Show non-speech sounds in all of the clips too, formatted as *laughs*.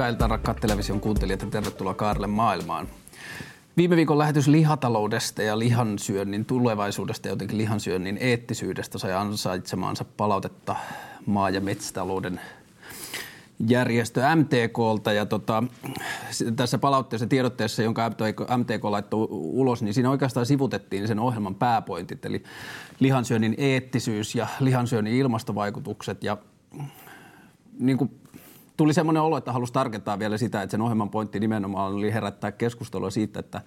Hyvää iltaa rakkaat television kuuntelijat ja tervetuloa Kaarle maailmaan. Viime viikon lähetys lihataloudesta ja lihansyönnin tulevaisuudesta ja jotenkin lihansyönnin eettisyydestä sai ansaitsemaansa palautetta maa- ja metsätalouden järjestö MTKlta ja tota, tässä palautteessa tiedotteessa, jonka MTK laittoi ulos, niin siinä oikeastaan sivutettiin sen ohjelman pääpointit, eli lihansyönnin eettisyys ja lihansyönnin ilmastovaikutukset ja niin kuin tuli semmoinen olo, että halusi tarkentaa vielä sitä, että sen ohjelman pointti nimenomaan oli herättää keskustelua siitä, että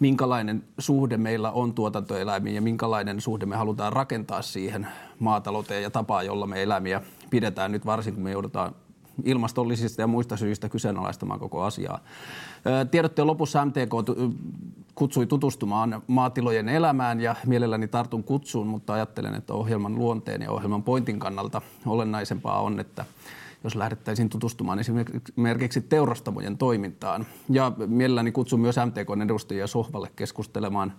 minkälainen suhde meillä on tuotantoeläimiin ja minkälainen suhde me halutaan rakentaa siihen maatalouteen ja tapaa, jolla me eläimiä pidetään nyt varsinkin, kun me joudutaan ilmastollisista ja muista syistä kyseenalaistamaan koko asiaa. Tiedotteen lopussa MTK kutsui tutustumaan maatilojen elämään ja mielelläni tartun kutsuun, mutta ajattelen, että ohjelman luonteen ja ohjelman pointin kannalta olennaisempaa on, että jos lähdettäisiin tutustumaan esimerkiksi teurastamojen toimintaan. Ja mielelläni kutsun myös MTK edustajia sohvalle keskustelemaan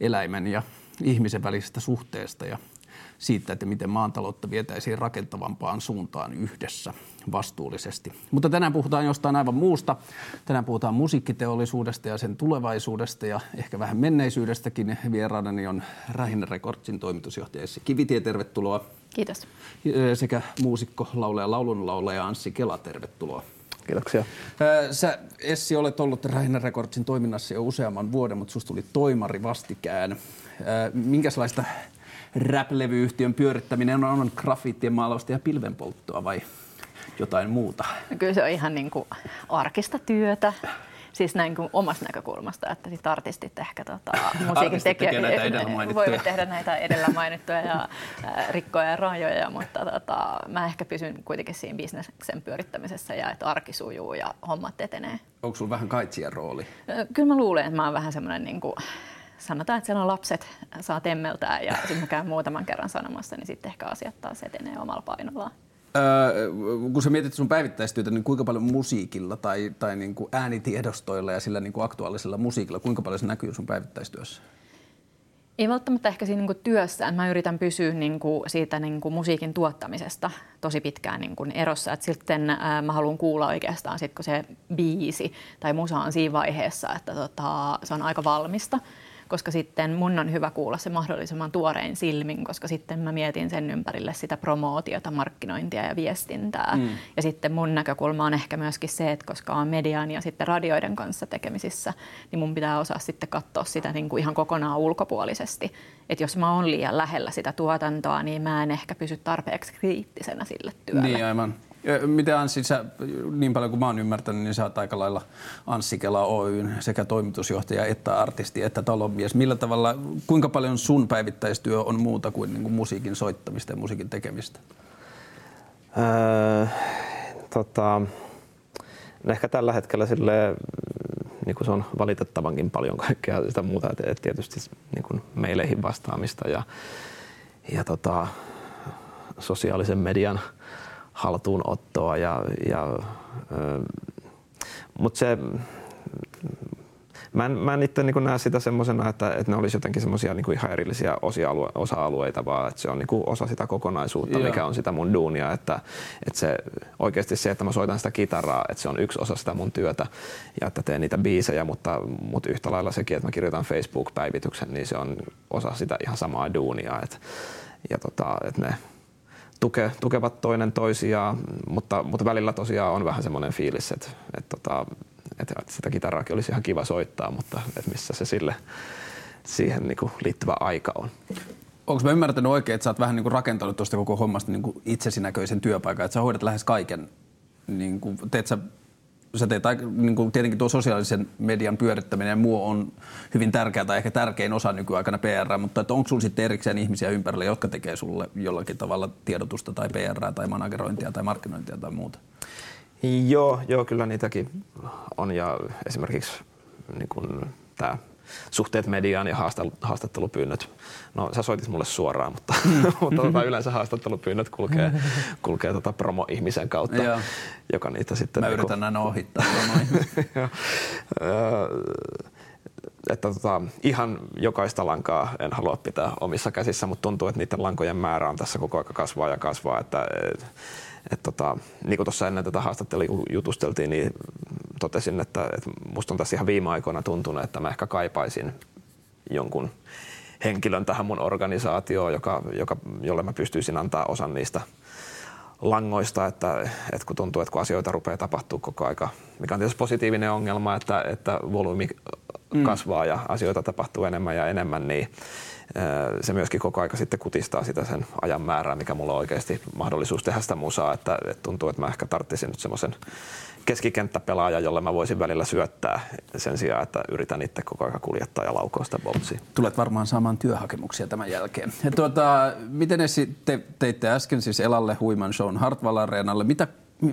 eläimen ja ihmisen välisestä suhteesta ja siitä, että miten maantaloutta vietäisiin rakentavampaan suuntaan yhdessä vastuullisesti. Mutta tänään puhutaan jostain aivan muusta. Tänään puhutaan musiikkiteollisuudesta ja sen tulevaisuudesta ja ehkä vähän menneisyydestäkin. Vieraanani on Rähinnä Recordsin toimitusjohtaja Essi Kivitie, tervetuloa. Kiitos. Sekä muusikko, laulaja, laulunlaulaja Anssi Kela, tervetuloa. Kiitoksia. Sä, Essi, olet ollut Rähinnä Recordsin toiminnassa jo useamman vuoden, mutta susta tuli toimari vastikään. Minkälaista rap-levyyhtiön pyörittäminen on, on grafiittien maalausta ja pilvenpolttoa vai jotain muuta? No kyllä se on ihan niin kuin arkista työtä. Siis näin kuin omasta näkökulmasta, että sit artistit ehkä tota, *laughs* musiikin tekijöitä *laughs* voivat tehdä näitä edellä mainittuja ja äh, rikkoja rajoja, mutta tota, mä ehkä pysyn kuitenkin siinä bisneksen pyörittämisessä ja että arki sujuu ja hommat etenee. Onko sulla vähän kaitsien rooli? Kyllä mä luulen, että mä oon vähän semmoinen niin kuin, sanotaan, että siellä on lapset, saa temmeltää ja sitten mä käyn muutaman kerran sanomassa, niin sitten ehkä asiat taas etenee omalla painollaan. Öö, kun sä mietit sun päivittäistyötä, niin kuinka paljon musiikilla tai, tai niin kuin äänitiedostoilla ja sillä niin kuin aktuaalisella musiikilla, kuinka paljon se näkyy sun päivittäistyössä? Ei välttämättä ehkä siinä niin työssään. Mä yritän pysyä niin kuin siitä niin kuin musiikin tuottamisesta tosi pitkään niin kuin erossa. Et sitten ää, mä haluan kuulla oikeastaan sit, kun se biisi tai musa on siinä vaiheessa, että tota, se on aika valmista koska sitten mun on hyvä kuulla se mahdollisimman tuorein silmin, koska sitten mä mietin sen ympärille sitä promootiota, markkinointia ja viestintää. Mm. Ja sitten mun näkökulma on ehkä myöskin se, että koska on median ja sitten radioiden kanssa tekemisissä, niin mun pitää osaa sitten katsoa sitä niin kuin ihan kokonaan ulkopuolisesti. Että jos mä oon liian lähellä sitä tuotantoa, niin mä en ehkä pysy tarpeeksi kriittisenä sille työlle. Niin aivan. Miten Anssi, sä, niin paljon kuin mä oon ymmärtänyt, niin sä oot aika lailla Anssi Kela Oyn sekä toimitusjohtaja että artisti että talonmies. Millä tavalla, kuinka paljon sun päivittäistyö on muuta kuin, niin kuin musiikin soittamista ja musiikin tekemistä? Öö, tota, no ehkä tällä hetkellä sille, niin kuin se on valitettavankin paljon kaikkea sitä muuta, että tietysti niin kuin meileihin vastaamista ja, ja tota, sosiaalisen median haltuunottoa. Ja, ja, mutta se, mä en, mä en itse niin näe sitä semmoisena, että, että ne olisi jotenkin semmoisia niin ihan erillisiä osia-alue, osa-alueita, vaan että se on niin kuin osa sitä kokonaisuutta, Joo. mikä on sitä mun duunia. Että, että se, oikeasti se, että mä soitan sitä kitaraa, että se on yksi osa sitä mun työtä ja että teen niitä biisejä, mutta, mutta yhtä lailla sekin, että mä kirjoitan Facebook-päivityksen, niin se on osa sitä ihan samaa duunia. Että, ja tota, että ne, tuke, tukevat toinen toisiaan, mutta, mutta välillä tosiaan on vähän semmoinen fiilis, että, että, tota, että, sitä kitaraakin olisi ihan kiva soittaa, mutta että missä se sille siihen niin kuin liittyvä aika on. Onko mä ymmärtänyt oikein, että sä oot vähän niin kuin rakentanut tuosta koko hommasta niin kuin itsesinäköisen työpaikan, että sä hoidat lähes kaiken, niin kuin, teet sä sä teet, niin kuin tietenkin tuo sosiaalisen median pyörittäminen ja muu on hyvin tärkeää tai ehkä tärkein osa nykyaikana PR, mutta että onko sulla sitten erikseen ihmisiä ympärillä, jotka tekee sulle jollakin tavalla tiedotusta tai PR tai managerointia tai markkinointia tai muuta? Joo, joo kyllä niitäkin on ja esimerkiksi niin tämä suhteet mediaan ja haastattelupyynnöt. No sä soitit mulle suoraan, mutta, *laughs* mutta tota, yleensä haastattelupyynnöt kulkee, *laughs* kulkee tota promo-ihmisen kautta, Joo. joka niitä sitten... Mä niinku- yritän aina ohittaa *laughs* että tota, ihan jokaista lankaa en halua pitää omissa käsissä, mutta tuntuu, että niiden lankojen määrä on tässä koko ajan kasvaa ja kasvaa. Että, et, et tota, niin kuin tuossa ennen tätä haastattelua jutusteltiin, niin totesin, että, että musta on tässä ihan viime aikoina tuntunut, että mä ehkä kaipaisin jonkun henkilön tähän mun organisaatioon, joka, joka, jolle mä pystyisin antaa osan niistä langoista, että, että kun tuntuu, että kun asioita rupeaa tapahtuu koko aika, mikä on tietysti positiivinen ongelma, että, että volyymi mm. kasvaa ja asioita tapahtuu enemmän ja enemmän, niin se myöskin koko aika sitten kutistaa sitä sen ajan määrää, mikä mulla on oikeasti mahdollisuus tehdä sitä musaa, että, että tuntuu, että mä ehkä tarttisin nyt semmoisen keskikenttäpelaaja, jolle mä voisin välillä syöttää sen sijaan, että yritän itse koko ajan kuljettaa ja laukoa sitä boltsia. Tulet varmaan saamaan työhakemuksia tämän jälkeen. Ja tuota, miten te teitte äsken siis Elalle huiman shown Hartwall Areenalle? Mitä,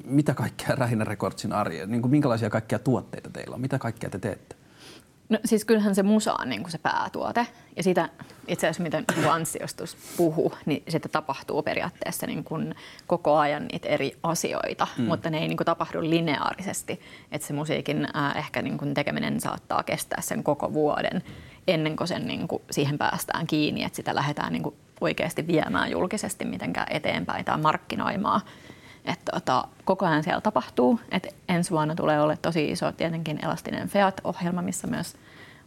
mitä kaikkea Rähinä Recordsin arjen, niin minkälaisia kaikkia tuotteita teillä on? Mitä kaikkea te teette? No siis kyllähän se musa on niin kuin se päätuote. Ja sitä itse asiassa, miten Anssi joskus puhuu, niin sitä tapahtuu periaatteessa niin kuin koko ajan niitä eri asioita, mm. mutta ne ei niin kuin tapahdu lineaarisesti. Että se musiikin äh, ehkä niin kuin tekeminen saattaa kestää sen koko vuoden ennen kuin sen niin kuin siihen päästään kiinni, että sitä lähdetään niin kuin oikeasti viemään julkisesti mitenkään eteenpäin tai markkinoimaan. Että tota, koko ajan siellä tapahtuu. Et ensi vuonna tulee olla tosi iso tietenkin Elastinen Feat-ohjelma, missä myös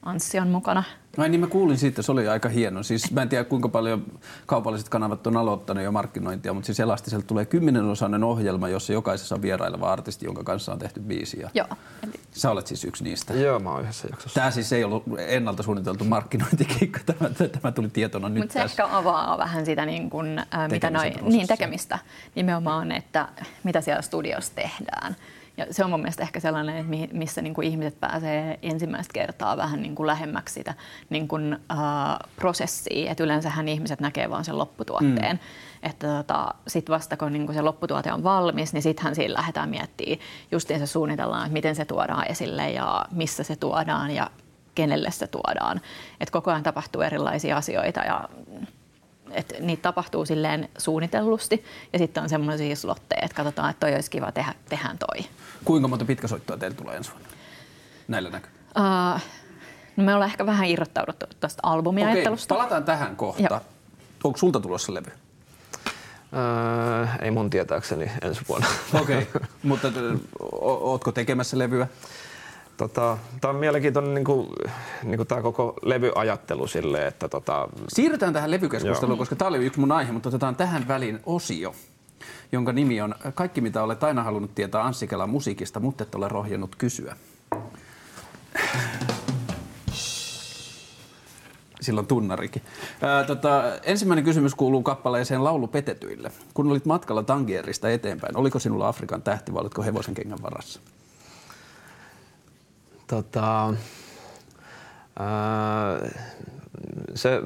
Anssi on mukana No niin mä kuulin siitä, se oli aika hieno. Siis mä en tiedä kuinka paljon kaupalliset kanavat on aloittanut jo markkinointia, mutta siis Elastiselta tulee kymmenenosainen ohjelma, jossa jokaisessa on vieraileva artisti, jonka kanssa on tehty biisiä. Joo. Sä olet siis yksi niistä. Joo, mä oon yhdessä jaksossa. Tämä siis ei ollut ennalta suunniteltu markkinointikeikka, *laughs* tämä, tämä tuli tietona nyt Mutta se ehkä avaa vähän sitä niin kuin, äh, mitä noi, niin, tekemistä. Nimenomaan, että mitä siellä studiossa tehdään ja se on mun mielestä ehkä sellainen, että missä niin kuin ihmiset pääsee ensimmäistä kertaa vähän niin kuin lähemmäksi sitä niin kuin, uh, prosessia. Että yleensähän ihmiset näkee vain sen lopputuotteen. Mm. Että tota, sitten vasta kun niin kuin se lopputuote on valmis, niin sittenhän siinä lähdetään miettimään, justiin se suunnitellaan, että miten se tuodaan esille ja missä se tuodaan ja kenelle se tuodaan. Et koko ajan tapahtuu erilaisia asioita ja että niitä tapahtuu silleen suunnitellusti ja sitten on semmoisia slotteja, että katsotaan, että toi olisi kiva tehdä, tehdään toi. Kuinka monta pitkäsoittoa teillä tulee ensi vuonna näillä näkyy? Uh, no me ollaan ehkä vähän irrottauduttu tuosta albumiajattelusta. Okei, palataan tähän kohta. Joo. Onko sulta tulossa levy? Öö, ei mun tietääkseni ensi vuonna. Okei, okay. *laughs* mutta ootko tekemässä levyä? Tota, tämä on mielenkiintoinen niin kuin, niin kuin tämä koko levyajattelu sille, että tota... Siirrytään tähän levykeskusteluun, Joo. koska tämä oli yksi mun aihe, mutta otetaan tähän väliin osio, jonka nimi on Kaikki mitä olet aina halunnut tietää Anssi Kelan musiikista, mutta et ole rohjennut kysyä. Silloin tunnarikin. Ää, tota, ensimmäinen kysymys kuuluu kappaleeseen Laulu petetyille. Kun olit matkalla Tangierista eteenpäin, oliko sinulla Afrikan tähti vai olitko hevosen kengän varassa? Tota, ää, se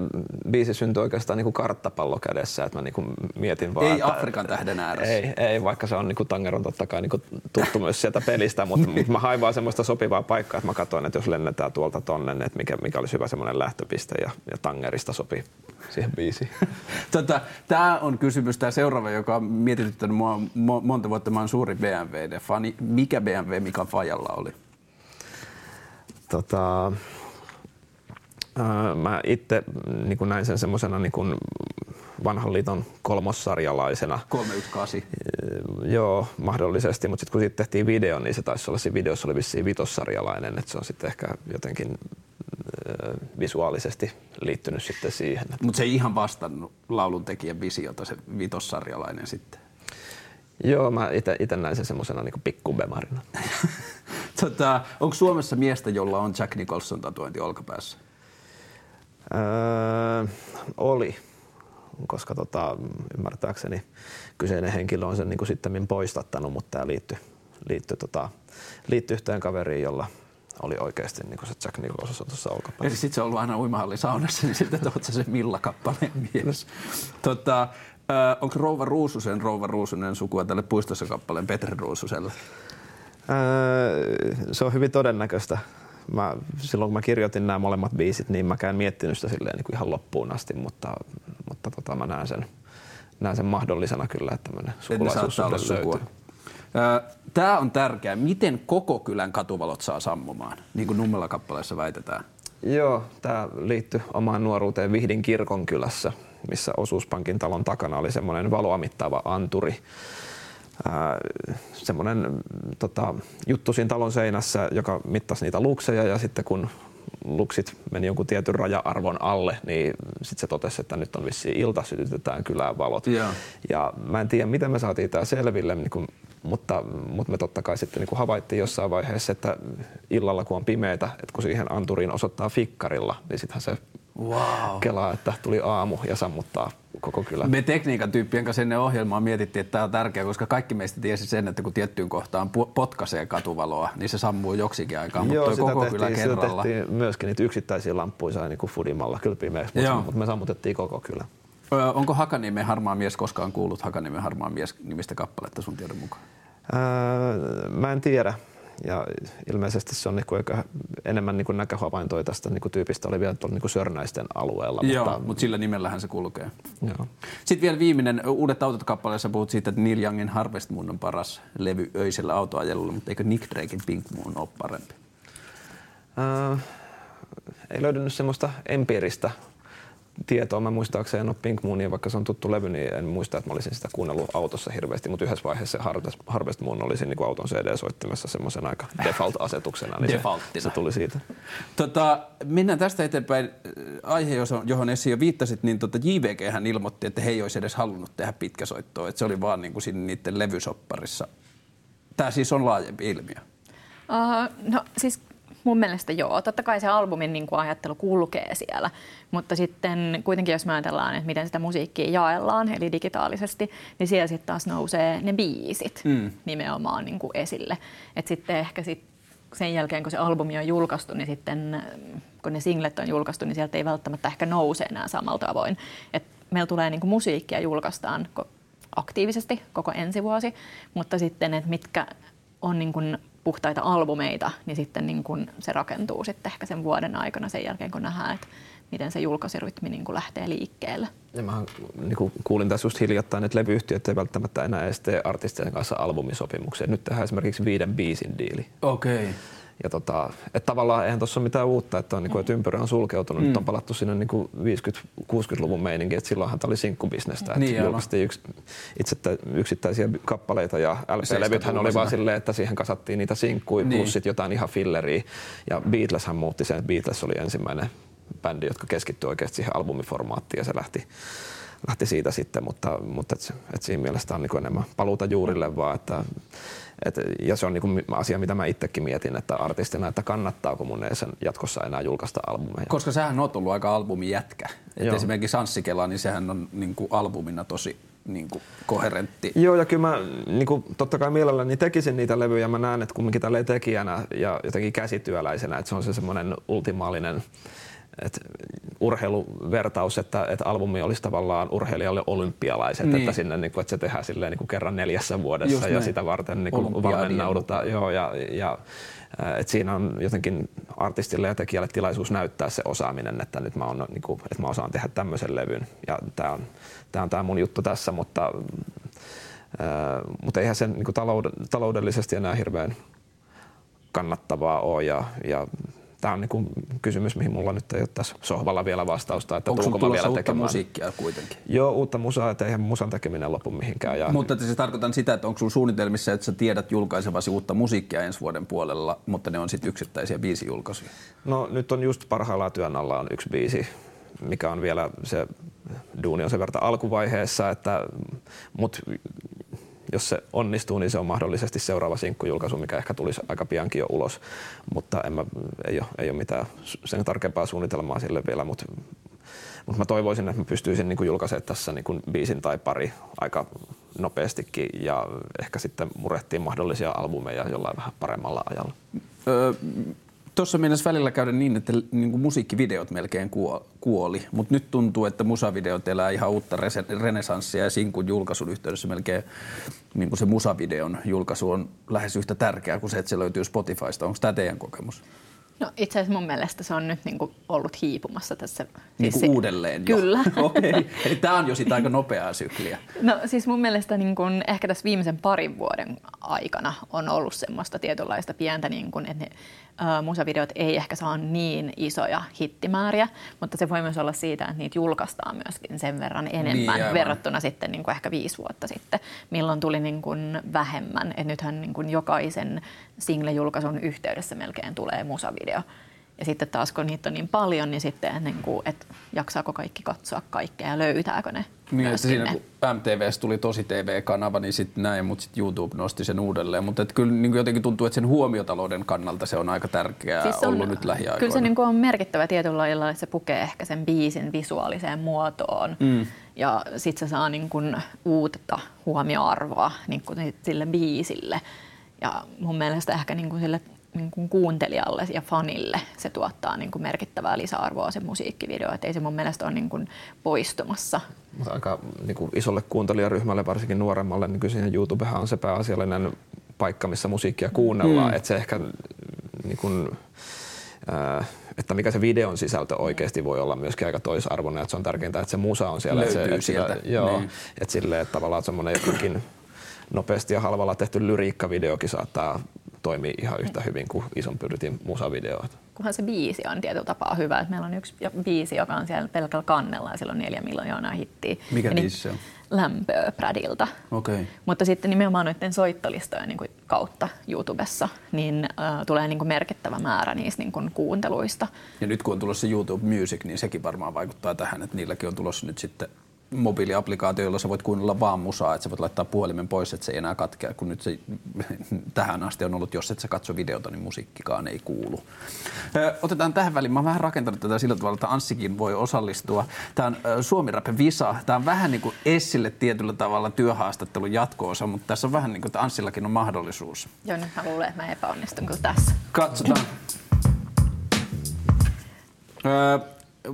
biisi syntyi oikeastaan niin kuin karttapallo kädessä, että mä niin kuin mietin vaan, Ei että, Afrikan tähden ääressä. Ei, ei vaikka se on niin kuin Tangeron totta kai niin kuin tuttu myös sieltä pelistä, mutta, *laughs* mutta mä hain vaan semmoista sopivaa paikkaa, että mä katsoin, että jos lennetään tuolta tonne, että mikä, mikä olisi hyvä semmoinen lähtöpiste ja, ja Tangerista sopii siihen biisiin. *laughs* tota, tämä on kysymys, tämä seuraava, joka on mietityttänyt mua monta vuotta. Mä oon suuri BMW-fani. Mikä BMW Mika Fajalla oli? Tota, mä itse niin näin sen semmoisena niin vanhan liiton kolmossarjalaisena. 318. Joo, mahdollisesti, mutta sitten kun siitä tehtiin video, niin se taisi olla siinä videossa oli vissiin vitossarjalainen, että se on sitten ehkä jotenkin visuaalisesti liittynyt sitten siihen. Mutta se ei ihan vastannut laulun tekijän visiota, se vitossarjalainen sitten. Joo, mä itse näin sen semmoisena niin pikkubemarina. *laughs* tota, onko Suomessa miestä, jolla on Jack Nicholson tatuointi olkapäässä? Öö, oli, koska tota, ymmärtääkseni kyseinen henkilö on sen niin sitten poistattanut, mutta tämä liittyi, liittyi, tota, liittyi yhteen kaveriin, jolla oli oikeasti niin se Jack Nicholson tuossa olkapäässä. Eli sitten se on ollut aina uimahallisaunassa, niin sitten tuot se Milla-kappaleen mielessä. *laughs* Tota, Öö, onko Rouva Ruususen Rouva Ruusunen sukua tälle puistossa kappaleen Petri Ruususelle? Öö, se on hyvin todennäköistä. Mä, silloin kun mä kirjoitin nämä molemmat biisit, niin mä käyn miettinyt sitä silleen niin kuin ihan loppuun asti, mutta, mutta tota, mä näen sen, näen sen mahdollisena kyllä, että tämmöinen sukulaisuus löytyy. Tämä on tärkeää. Miten koko kylän katuvalot saa sammumaan, niin kuin Nummela kappaleessa väitetään? Joo, tämä liittyi omaan nuoruuteen Vihdin kirkonkylässä, missä osuuspankin talon takana oli semmoinen valoa mittaava anturi. Semmoinen tota, juttu siinä talon seinässä, joka mittasi niitä lukseja ja sitten kun luksit meni jonkun tietyn raja-arvon alle, niin sitten se totesi, että nyt on vissiin ilta, sytytetään kylään valot. Yeah. Ja mä en tiedä, miten me saatiin tämä selville, niin kun, mutta, mutta me totta kai sitten niin havaittiin jossain vaiheessa, että illalla kun on pimeätä, että kun siihen anturiin osoittaa fikkarilla, niin sittenhän se wow. kelaa, että tuli aamu ja sammuttaa koko kylä. Me tekniikan tyyppien kanssa ennen ohjelmaa mietittiin, että tämä on tärkeää, koska kaikki meistä tiesi sen, että kun tiettyyn kohtaan potkaisee katuvaloa, niin se sammuu joksikin aikaa, mutta Joo, koko tehtiin, kylä kerralla. tehtiin myöskin niitä yksittäisiä lamppuja sai niin fudimalla kyllä pimeäksi, mutta, mutta me sammutettiin koko kylä. Öö, onko Hakaniemen harmaa mies koskaan kuullut Hakaniemen harmaa mies nimistä kappaletta sun tiedon mukaan? Öö, mä en tiedä. Ja ilmeisesti se on niin kuin enemmän niin kuin näköhavaintoja tästä niin kuin tyypistä oli vielä tuolla niin kuin Sörnäisten alueella. Joo, mutta, mutta sillä nimellähän se kulkee. Joo. Sitten vielä viimeinen, Uudet autot kappaleessa puhut siitä, että Neil Youngin Harvest Moon on paras levy öisellä autoajelulla, mutta eikö Nick Drakein Pink Moon ole parempi? Öö, ei löytynyt semmoista empiiristä tietoa. Mä muistaakseni en ole Pink Moonia, vaikka se on tuttu levy, niin en muista, että mä olisin sitä kuunnellut autossa hirveästi, mutta yhdessä vaiheessa Harvest Moon olisi niin auton CD-soittimessa semmoisen aika *laughs* default-asetuksena, niin se, se, tuli siitä. Tota, mennään tästä eteenpäin. Aihe, johon Essi jo viittasit, niin tota JVG hän ilmoitti, että he ei olisi edes halunnut tehdä pitkäsoittoa, että se oli vaan niin kuin siinä niiden levysopparissa. Tämä siis on laajempi ilmiö. Uh, no siis mun mielestä joo. Totta kai se albumin niin kuin ajattelu kulkee siellä, mutta sitten kuitenkin jos me ajatellaan, että miten sitä musiikkia jaellaan, eli digitaalisesti, niin siellä sitten taas nousee ne biisit mm. nimenomaan niin kuin esille. Et sitten ehkä sit sen jälkeen, kun se albumi on julkaistu, niin sitten kun ne singlet on julkaistu, niin sieltä ei välttämättä ehkä nouse enää samalla tavoin. Et meillä tulee niin kuin musiikkia julkaistaan aktiivisesti koko ensi vuosi, mutta sitten, että mitkä on niin kuin puhtaita albumeita, niin sitten niin kun se rakentuu sitten ehkä sen vuoden aikana sen jälkeen, kun nähdään, että miten se julkaisirytmi niin kuin lähtee liikkeelle. Ja mä niin kuin kuulin tässä just hiljattain, että levyyhtiöt ei välttämättä enää edes tee artistien kanssa albumisopimuksia. Nyt tehdään esimerkiksi viiden biisin diili. Okei. Okay. Ja tota, että tavallaan eihän tuossa ole mitään uutta, että, on, niin kuin, että ympyrä on sulkeutunut. Mm. Nyt on palattu sinne niin kuin 50-60-luvun meininki, että silloinhan tämä oli sinkkubisnestä. Niin, että julkaistiin yks, itse yksittäisiä kappaleita ja LP-levythän oli vaan silleen, että siihen kasattiin niitä sinkkuja niin. plus sit jotain ihan filleriä. Ja Beatleshan muutti sen, että Beatles oli ensimmäinen bändi, jotka keskittyi oikeasti siihen albumiformaattiin ja se lähti lähti siitä sitten, mutta, mutta et, et siinä mielessä on niin enemmän paluuta juurille vaan, että et, ja se on niin asia, mitä mä itsekin mietin, että artistina, että kannattaako mun sen jatkossa enää julkaista albumeja. Koska sähän on ollut aika albumijätkä. Et esimerkiksi Anssikela, niin sehän on niin kuin albumina tosi niin kuin koherentti. Joo, ja kyllä mä niin kuin, totta kai mielelläni tekisin niitä levyjä. Mä näen, että kumminkin tälleen tekijänä ja jotenkin käsityöläisenä, että se on se semmoinen ultimaalinen et urheiluvertaus, että, että albumi olisi tavallaan urheilijalle olympialaiset, niin. että sinne niin kuin, että se tehdään silleen, niin kuin kerran neljässä vuodessa Just ja näin. sitä varten niin kuin valmennaudutaan. Joo, ja, ja, että siinä on jotenkin artistille ja tekijälle tilaisuus näyttää se osaaminen, että nyt mä, on, niin kuin, että mä osaan tehdä tämmöisen levyn ja tämä on, tämä on tämä mun juttu tässä, mutta, ää, mutta eihän sen niin kuin taloudellisesti enää hirveän kannattavaa ole ja, ja tämä on niin kysymys, mihin mulla nyt ei ole tässä sohvalla vielä vastausta. Että Onko sulla vielä uutta tekemään. musiikkia kuitenkin? Joo, uutta musaa, että eihän musan tekeminen lopu mihinkään. Ja... Mutta se tarkoitan sitä, että onko sulla suunnitelmissa, että sä tiedät julkaisevasi uutta musiikkia ensi vuoden puolella, mutta ne on sitten yksittäisiä biisijulkaisuja? No nyt on just parhaillaan työn alla on yksi biisi, mikä on vielä se duuni on sen verran alkuvaiheessa, että, mutta jos se onnistuu, niin se on mahdollisesti seuraava sinkkujulkaisu, mikä ehkä tulisi aika piankin jo ulos. Mutta en mä, ei, ole, ei ole mitään sen tarkempaa suunnitelmaa sille vielä, mutta mutta mä toivoisin, että mä pystyisin niin julkaisemaan tässä niin biisin tai pari aika nopeastikin ja ehkä sitten murehtiin mahdollisia albumeja jollain vähän paremmalla ajalla. Öö, Tuossa mennessä välillä käydä niin, että niin kuin musiikkivideot melkein kuoli, mutta nyt tuntuu, että musavideot elää ihan uutta renesanssia ja sinkun julkaisun yhteydessä melkein niin kuin se musavideon julkaisu on lähes yhtä tärkeää kuin se, että se löytyy Spotifysta. Onko tämä teidän kokemus? No itse asiassa mun mielestä se on nyt niin kuin ollut hiipumassa tässä. Niin siis kuin se, uudelleen. Kyllä. *laughs* Okei, okay. eli tämä on jo sitä aika nopeaa sykliä. No siis mun mielestä niin kun ehkä tässä viimeisen parin vuoden aikana on ollut semmoista tietynlaista pientä, niin kun, että ne ä, musavideot ei ehkä saa niin isoja hittimääriä, mutta se voi myös olla siitä, että niitä julkaistaan myöskin sen verran enemmän Niin, aivan. verrattuna sitten niin kuin ehkä viisi vuotta sitten, milloin tuli niin kuin vähemmän. Et nythän niin kuin jokaisen single-julkaisun yhteydessä melkein tulee musavideo. Ja sitten taas kun niitä on niin paljon, niin sitten niin kuin, että jaksaako kaikki katsoa kaikkea ja löytääkö ne Niin, että siinä ne. kun MTVS tuli tosi TV-kanava, niin sitten näin, mutta sitten YouTube nosti sen uudelleen. Mutta et kyllä niin kuin jotenkin tuntuu, että sen huomiotalouden kannalta se on aika tärkeää siis se ollut nyt lähiaikoina. Kyllä se niin kuin on merkittävä tietyllä lailla, että se pukee ehkä sen biisin visuaaliseen muotoon. Mm. Ja sitten se saa niin kuin uutta huomioarvoa niin kuin sille biisille. Ja mun mielestä ehkä niin kuin sille niin kuin kuuntelijalle ja fanille se tuottaa niin kuin merkittävää lisäarvoa se musiikkivideo. Et ei se mun mielestä ole niin kuin poistumassa. Mutta aika niin kuin isolle kuuntelijaryhmälle, varsinkin nuoremmalle, niin kyllä siihen YouTubehan on se pääasiallinen paikka, missä musiikkia kuunnellaan. Mm. Että se ehkä, niin kuin, äh, että mikä se videon sisältö oikeasti voi olla myöskin aika toisarvoinen. Että se on tärkeintä, että se musa on siellä. Löytyy että se, että sieltä. Sitä, joo, Niin. että silleen, että tavallaan semmoinen jotenkin nopeasti ja halvalla tehty lyriikkavideokin saattaa toimia ihan yhtä hyvin kuin ison pyrytin musavideo. kunhan se biisi on tietyllä tapaa hyvä. Et meillä on yksi biisi, joka on siellä pelkällä kannella ja sillä on neljä miljoonaa hittiä. Mikä ja niin- biisi se on? Lämpöä Bradilta. Okei. Okay. Mutta sitten nimenomaan noiden soittolistojen niin kuin kautta YouTubessa niin, äh, tulee niin kuin merkittävä määrä niistä niin kuin kuunteluista. Ja nyt kun on tulossa YouTube Music, niin sekin varmaan vaikuttaa tähän, että niilläkin on tulossa nyt sitten mobiiliaplikaatio, jolla sä voit kuunnella vaan musaa, että sä voit laittaa puhelimen pois, että se ei enää katkea, kun nyt se *laughs* tähän asti on ollut, jos et sä katso videota, niin musiikkikaan ei kuulu. Ö, otetaan tähän väliin, mä oon vähän rakentanut tätä sillä tavalla, että Anssikin voi osallistua. Tämä on Suomi Rap Visa, tämä on vähän niin kuin Essille tietyllä tavalla työhaastattelun jatko-osa, mutta tässä on vähän niin kuin, että Anssillakin on mahdollisuus. Joo, nyt mä luulen, että mä epäonnistun kyllä tässä. Katsotaan. *clears throat* Öö,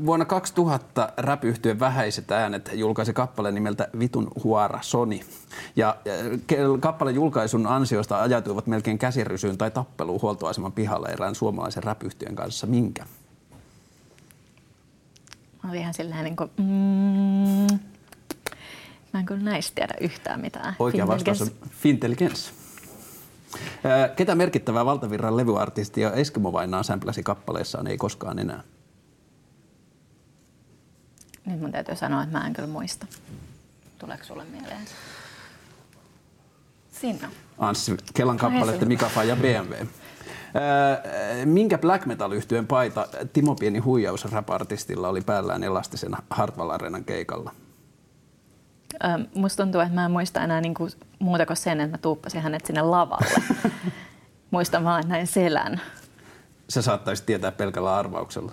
vuonna 2000 rap Vähäiset äänet julkaisi kappaleen nimeltä Vitun huara Soni. Ja kappaleen julkaisun ansiosta ajatuivat melkein käsirysyyn tai tappeluun huoltoaseman pihalle erään suomalaisen rap kanssa. Minkä? Mä olin ihan silleen niin kuin, mm, mä en kyllä näistä tiedä yhtään mitään. Oikea vastaus on Fintelligence. Öö, Ketä merkittävää valtavirran levyartistia Eskimo Vainaa sämpläsi kappaleessaan ei koskaan enää? Nyt mun täytyy sanoa, että mä en kyllä muista. Tuleeko sulle mieleen? Sinna. Anssi Kelan kappaletta Hei, Mika Fa ja BMW. Öö, minkä black metal yhtyeen paita Timo Pieni huijaus rap-artistilla oli päällään elastisen Hartwall Arenan keikalla? Ö, musta tuntuu, että mä en muista enää niinku muuta kuin sen, että mä tuuppasin hänet sinne lavalle. *laughs* Muistan vaan, että näin selän. Se saattaisi tietää pelkällä arvauksella.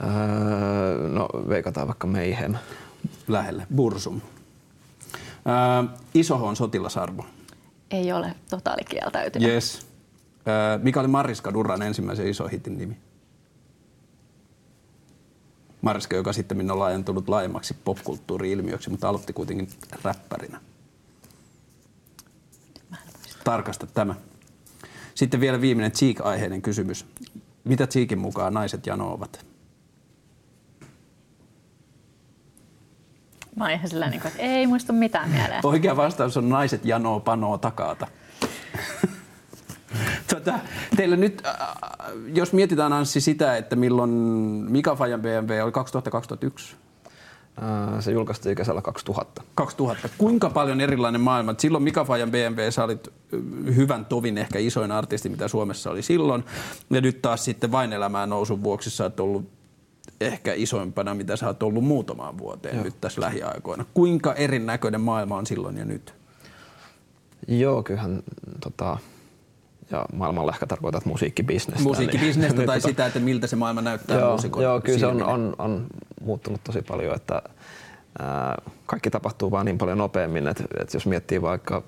Öö, no veikataan vaikka Mayhem. Lähelle. Bursum. Öö, Isoho on sotilasarvo. Ei ole totaalikieltäytynyt. Yes. Öö, mikä oli Mariska Durran ensimmäisen iso hitin nimi? Mariska, joka sitten on laajentunut laajemmaksi popkulttuuri-ilmiöksi, mutta aloitti kuitenkin räppärinä. Tarkasta tämä. Sitten vielä viimeinen Cheek-aiheinen kysymys. Mitä Cheekin mukaan naiset janoavat? Mä oon ihan sillä niin kuin, että ei muista mitään mieleen. Oikea vastaus on naiset janoo panoo takaata. tota, teillä nyt, äh, jos mietitään Anssi sitä, että milloin Mika Fajan BMW oli 2000-2001? Öö, se julkaistiin kesällä 2000. 2000. Kuinka paljon erilainen maailma? Silloin Mika Fajan BMW, sä olit ö, hyvän tovin ehkä isoin artisti, mitä Suomessa oli silloin. Ja nyt taas sitten vain elämään nousun vuoksi sä oot ollut ehkä isoimpana, mitä sä oot ollut muutamaan vuoteen Joo. nyt tässä lähiaikoina. Kuinka erinäköinen maailma on silloin ja nyt? Joo, kyllähän tota, ja maailmalla ehkä tarkoitat musiikkibisnestä. Musiikkibisnestä niin, *laughs* tai niin, sitä, että miltä se maailma näyttää joo, muusikon joo, kyllä se on, on, on muuttunut tosi paljon, että ää, kaikki tapahtuu vaan niin paljon nopeammin, että, että jos miettii vaikka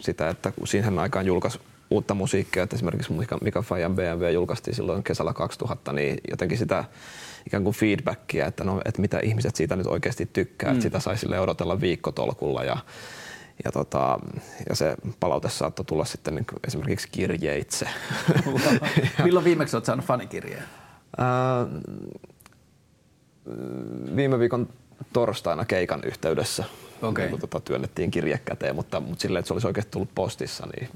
sitä, että siihen aikaan julkaisi uutta musiikkia, että esimerkiksi Mika, Mika Fajan BMW julkaistiin silloin kesällä 2000, niin jotenkin sitä ikään kuin feedbackia, että, no, että mitä ihmiset siitä nyt oikeasti tykkää, mm. että sitä sai sille odotella viikkotolkulla ja ja, tota, ja se palaute saattoi tulla sitten niin esimerkiksi kirjeitse. *laughs* Milloin viimeksi olet saanut fanikirjeen? viime viikon torstaina keikan yhteydessä okay. niin, tota, työnnettiin kirje käteen, mutta, mutta silleen, että se olisi oikeasti tullut postissa, niin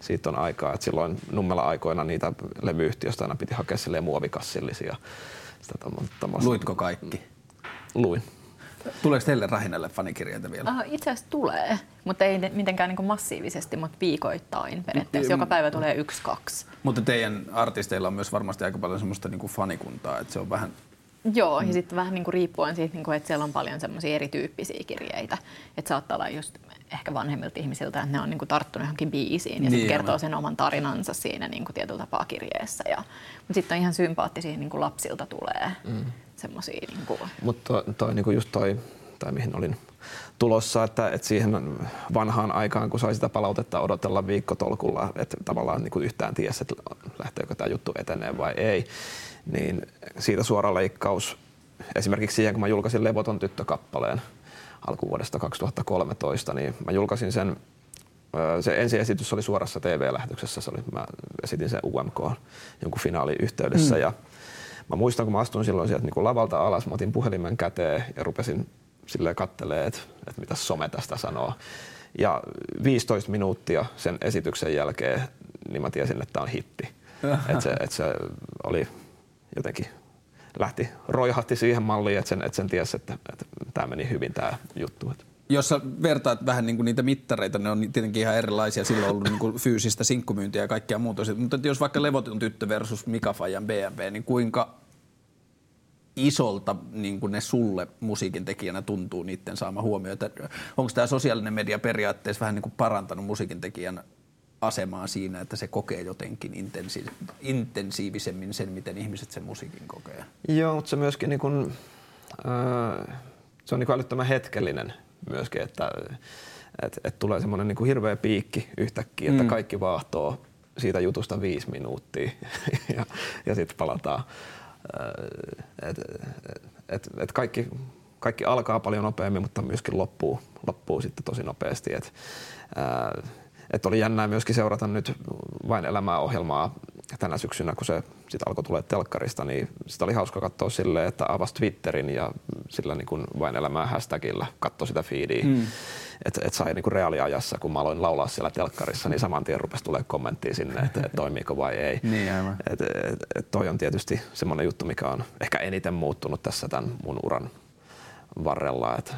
siitä on aikaa. Et silloin nummella aikoina niitä levyyhtiöstä aina piti hakea silleen muovikassillisia. Sitä tommoista. Luitko kaikki? Luin. Tuleeko teille Rähinälle fanikirjeitä vielä? Uh, itse asiassa tulee, mutta ei mitenkään niin massiivisesti, mutta viikoittain periaatteessa. Joka päivä tulee yksi, kaksi. Mutta teidän artisteilla on myös varmasti aika paljon semmoista niin kuin fanikuntaa, että se on vähän Joo, ja sitten vähän niin kuin riippuen siitä, niin kuin, että siellä on paljon semmoisia erityyppisiä kirjeitä. Että saattaa olla just ehkä vanhemmilta ihmisiltä, että ne on niin kuin tarttunut johonkin biisiin ja niin, sitten kertoo sen oman tarinansa siinä niin kuin tietyllä tapaa kirjeessä. Ja, mutta sitten on ihan sympaattisia, niin kuin lapsilta tulee mm. semmoisia. Niin kuin... Mutta toi, toi niin kuin just toi, tai mihin olin tulossa, että, että siihen vanhaan aikaan, kun sai sitä palautetta odotella viikkotolkulla, että tavallaan niin kuin yhtään tiesi, että lähteekö tämä juttu etenee vai ei, niin siitä suora leikkaus esimerkiksi siihen, kun mä julkaisin Levoton tyttökappaleen alkuvuodesta 2013, niin mä julkaisin sen se ensiesitys oli suorassa TV-lähetyksessä, se oli, mä esitin sen UMK jonkun finaaliyhteydessä mm. ja mä muistan, kun mä astuin silloin sieltä niin lavalta alas, mä otin puhelimen käteen ja rupesin silleen kattelee, että, että mitä some tästä sanoo. Ja 15 minuuttia sen esityksen jälkeen, niin mä tiesin, että tämä on hitti. *laughs* että se, että se oli jotenkin lähti, roihahti siihen malliin, että sen, että sen tiesi, että, että tämä meni hyvin tämä juttu. Jos sä vertaat vähän niin kuin niitä mittareita, ne on tietenkin ihan erilaisia. Silloin on ollut niin kuin fyysistä sinkkumyyntiä ja kaikkea muuta. Mutta jos vaikka Levoton tyttö versus Mika Fajan BMW, niin kuinka isolta niin kuin ne sulle musiikin tekijänä tuntuu niiden saama huomio? Onko tämä sosiaalinen media periaatteessa vähän niin kuin parantanut musiikin tekijän asemaa siinä, että se kokee jotenkin intensi- intensiivisemmin sen, miten ihmiset sen musiikin kokee. Joo, mutta se myöskin niin kuin, äh, se on niin älyttömän hetkellinen myöskin, että et, et tulee semmoinen niin hirveä piikki yhtäkkiä, että mm. kaikki vaahtoo siitä jutusta viisi minuuttia *laughs* ja, ja sitten palataan. Et, et, et kaikki, kaikki alkaa paljon nopeammin, mutta myöskin loppuu, loppuu sitten tosi nopeasti. Et, että oli jännää myöskin seurata nyt vain elämää ohjelmaa tänä syksynä, kun se sitten alkoi tulla telkkarista, niin sitä oli hauska katsoa silleen, että avasi Twitterin ja sillä niin kuin vain elämää hashtagilla katsoi sitä feedia. Mm. Että et sai niin kuin reaaliajassa, kun mä aloin laulaa siellä telkkarissa, niin saman tien rupesi tulee kommenttia sinne, että et toimiiko vai ei. *laughs* niin aivan. Et, et, et toi on tietysti semmoinen juttu, mikä on ehkä eniten muuttunut tässä tämän mun uran varrella. Että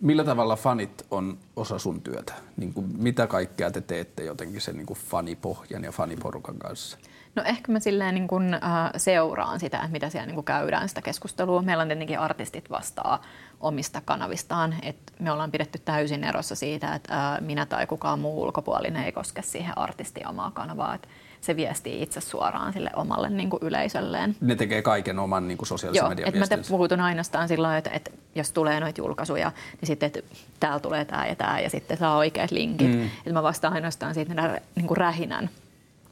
Millä tavalla fanit on osa sun työtä? Niin kuin mitä kaikkea te teette jotenkin sen niin kuin fanipohjan ja faniporukan kanssa? No ehkä mä silleen niin kuin, äh, seuraan sitä, että mitä siellä niin kuin käydään sitä keskustelua. Meillä on tietenkin artistit vastaa omista kanavistaan. Et me ollaan pidetty täysin erossa siitä, että äh, minä tai kukaan muu ulkopuolinen ei koske siihen artistin omaa kanavaa. Et se viestii itse suoraan sille omalle niin kuin yleisölleen. Ne tekee kaiken oman niin kuin sosiaalisen median että mä te puhutun ainoastaan sillä että, että jos tulee noita julkaisuja, niin sitten että täällä tulee tämä ja tämä ja sitten saa oikeat linkit. Mm. Että mä vastaan ainoastaan siitä niin kuin rähinän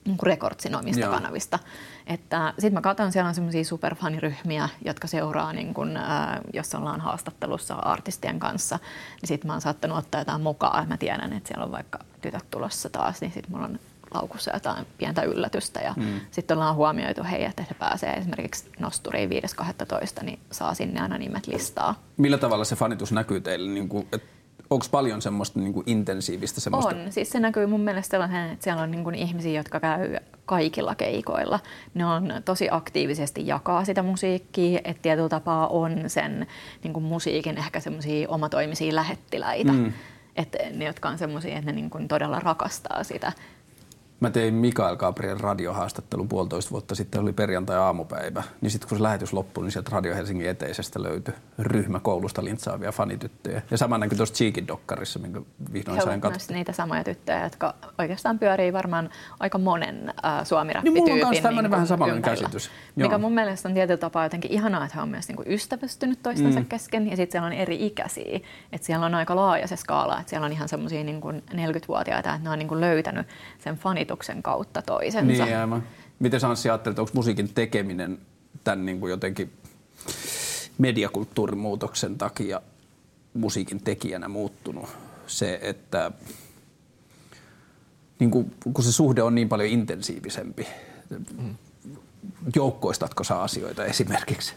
niin kuin rekordsin omista Joo. kanavista. Että sitten mä katson, siellä on semmoisia superfaniryhmiä, jotka seuraa, niin kun, äh, jos ollaan haastattelussa artistien kanssa, niin sitten mä oon saattanut ottaa jotain mukaan. Mä tiedän, että siellä on vaikka tytöt tulossa taas, niin sitten mulla on laukussa jotain pientä yllätystä ja mm. sitten ollaan huomioitu, hei, että he pääsee esimerkiksi nosturiin 5.12, niin saa sinne aina nimet listaa. Millä tavalla se fanitus näkyy teille? Niin kuin, Onko paljon semmoista niin kuin intensiivistä semmoista? On. Siis se näkyy mun mielestä sellaisen, että siellä on niin kuin ihmisiä, jotka käy kaikilla keikoilla. Ne on tosi aktiivisesti jakaa sitä musiikkia, että tietyllä tapaa on sen niin kuin musiikin ehkä semmoisia omatoimisia lähettiläitä. Mm. Että ne, jotka on semmoisia, että ne niin kuin todella rakastaa sitä. Mä tein Mikael Gabriel radiohaastattelun puolitoista vuotta sitten, oli perjantai-aamupäivä. Niin sitten kun se lähetys loppui, niin sieltä Radio Helsingin eteisestä löytyi ryhmä koulusta lintsaavia fanityttöjä. Ja sama näkyy tuossa Cheekin dokkarissa, minkä vihdoin He sain katsoa. niitä samoja tyttöjä, jotka oikeastaan pyörii varmaan aika monen äh, suomi Niin mulla on tämmöinen niin vähän samanlainen käsitys. Joo. Mikä mun mielestä on tietyllä tapaa jotenkin ihanaa, että he on myös niin kuin ystävystynyt toistensa mm. kesken. Ja sitten siellä on eri ikäisiä. Että siellä on aika laaja se skaala. Että siellä on ihan semmoisia niin 40-vuotiaita, että ne on niin kuin löytänyt sen fanit ajatuksen kautta toisensa. Niin, aivan. Miten sä Anssi ajattelet, onko musiikin tekeminen tämän niin kuin jotenkin mediakulttuurin muutoksen takia musiikin tekijänä muuttunut se, että niin kuin, kun se suhde on niin paljon intensiivisempi. Mm. Joukkoistatko sä asioita esimerkiksi?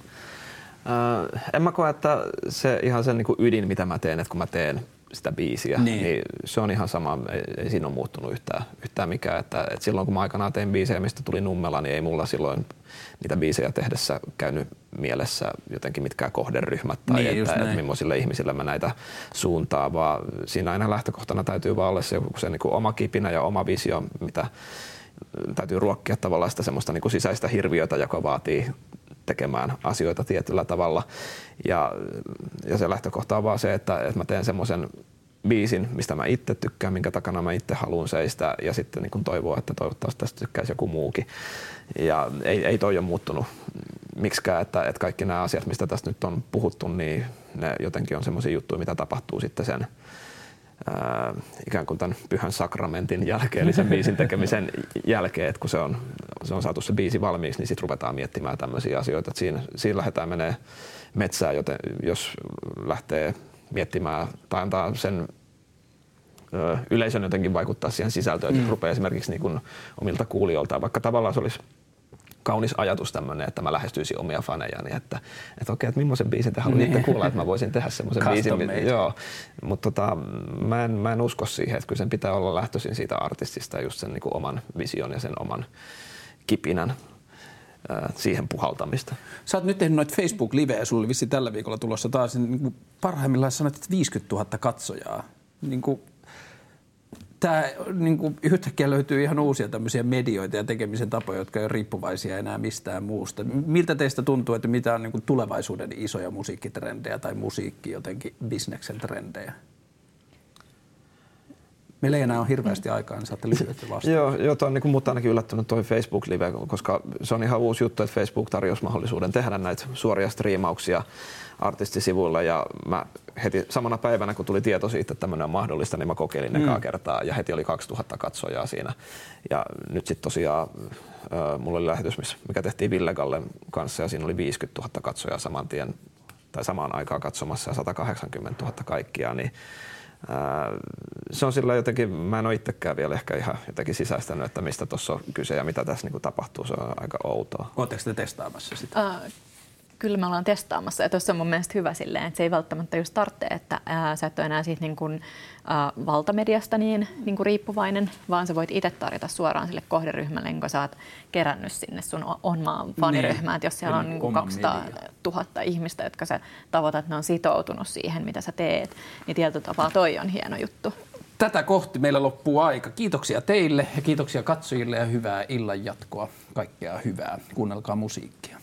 Äh, en mä koe, että se ihan sen niin kuin ydin, mitä mä teen, että kun mä teen sitä biisiä, niin, niin se on ihan sama, ei, siinä ole muuttunut yhtään, yhtään mikään. Että, että silloin kun mä aikanaan tein biisejä, mistä tuli nummela, niin ei mulla silloin niitä biisejä tehdessä käynyt mielessä jotenkin mitkään kohderyhmät tai niin, että, että millaisille ihmisille mä näitä suuntaa, vaan siinä aina lähtökohtana täytyy vaan olla se, se niin kuin oma kipinä ja oma visio, mitä täytyy ruokkia tavallaan sitä semmoista niin kuin sisäistä hirviötä, joka vaatii tekemään asioita tietyllä tavalla. Ja, ja se lähtökohta on vaan se, että, että mä teen semmoisen biisin, mistä mä itse tykkään, minkä takana mä itse haluan seistä ja sitten niin toivoa, että toivottavasti tästä tykkäisi joku muukin. Ja ei, ei toi ole muuttunut miksikään, että, että kaikki nämä asiat, mistä tästä nyt on puhuttu, niin ne jotenkin on semmoisia juttuja, mitä tapahtuu sitten sen ää, ikään kuin tämän pyhän sakramentin jälkeen, eli sen biisin tekemisen jälkeen, että kun se on, se on saatu se biisi valmiiksi, niin sitten ruvetaan miettimään tämmöisiä asioita. Että siinä, siinä lähdetään menee metsään, joten jos lähtee miettimään tai antaa sen ö, yleisön jotenkin vaikuttaa siihen sisältöön, että mm. rupeaa esimerkiksi niin kuin omilta kuulijoiltaan, vaikka tavallaan se olisi kaunis ajatus tämmöinen, että mä lähestyisin omia fanejani, että, että okei, että millaisen biisin te haluaisitte niin. kuulla, että mä voisin tehdä semmoisen biisin. Joo, mutta tota, mä, en, mä en usko siihen, että kyllä sen pitää olla lähtöisin siitä artistista just sen niin kuin oman vision ja sen oman kipinän siihen puhaltamista. Sä oot nyt tehnyt noita Facebook-livejä, sulla oli vissi tällä viikolla tulossa taas, niin kuin parhaimmillaan sanoit, että 50 000 katsojaa. Niin kuin tämä niin kuin yhtäkkiä löytyy ihan uusia tämmöisiä medioita ja tekemisen tapoja, jotka ei ole riippuvaisia enää mistään muusta. Miltä teistä tuntuu, että mitä on niin kuin tulevaisuuden isoja musiikkitrendejä tai musiikki jotenkin bisneksen trendejä? Meillä ei enää ole hirveästi aikaa, niin saatte lyhyesti vastata. joo, joo toi on niin mut ainakin yllättänyt toi Facebook-live, koska se on ihan uusi juttu, että Facebook tarjosi mahdollisuuden tehdä näitä suoria striimauksia artistisivuilla ja mä heti samana päivänä, kun tuli tieto siitä, että tämmöinen on mahdollista, niin mä kokeilin mm. ekaa kertaa ja heti oli 2000 katsojaa siinä. Ja nyt sitten tosiaan äh, mulla oli lähetys, mikä tehtiin Villegalle kanssa ja siinä oli 50 000 katsojaa saman tien tai samaan aikaan katsomassa ja 180 000 kaikkia, niin se on sillä jotenkin, mä en ole itsekään vielä ehkä ihan jotenkin sisäistänyt, että mistä tuossa on kyse ja mitä tässä niin tapahtuu. Se on aika outoa. Oletteko te testaamassa sitä? Uh, kyllä me ollaan testaamassa. Ja tuossa on mun mielestä hyvä silleen, että se ei välttämättä just tarvitse, että ää, sä et ole enää siitä niin kuin, ää, valtamediasta niin, niin kuin riippuvainen, vaan sä voit itse tarjota suoraan sille kohderyhmälle, kun sä oot kerännyt sinne sun onmaan faniryhmään. Niin. Että jos siellä on niin kuin 200 000 ihmistä, jotka sä tavoitat, ne on sitoutunut siihen, mitä sä teet, niin tietyllä tapaa toi on hieno juttu. Tätä kohti meillä loppuu aika. Kiitoksia teille ja kiitoksia katsojille ja hyvää illan jatkoa. Kaikkea hyvää. Kuunnelkaa musiikkia.